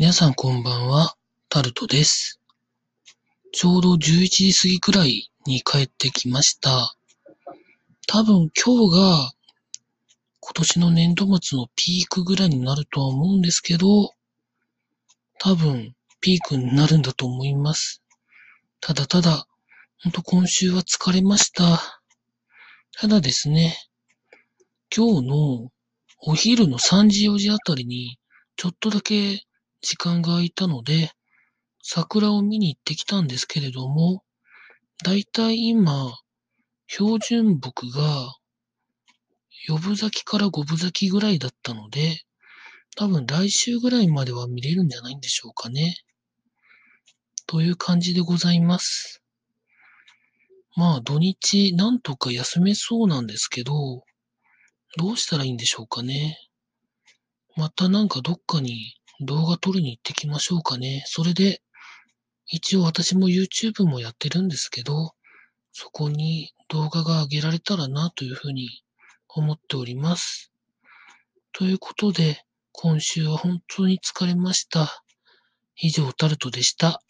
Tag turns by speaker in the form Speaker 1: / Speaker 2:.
Speaker 1: 皆さんこんばんは、タルトです。ちょうど11時過ぎくらいに帰ってきました。多分今日が今年の年度末のピークぐらいになるとは思うんですけど、多分ピークになるんだと思います。ただただ、ほんと今週は疲れました。ただですね、今日のお昼の3時4時あたりにちょっとだけ時間が空いたので、桜を見に行ってきたんですけれども、だいたい今、標準木が4分咲きから5分咲きぐらいだったので、多分来週ぐらいまでは見れるんじゃないんでしょうかね。という感じでございます。まあ土日なんとか休めそうなんですけど、どうしたらいいんでしょうかね。またなんかどっかに動画撮りに行ってきましょうかね。それで、一応私も YouTube もやってるんですけど、そこに動画が上げられたらなというふうに思っております。ということで、今週は本当に疲れました。以上タルトでした。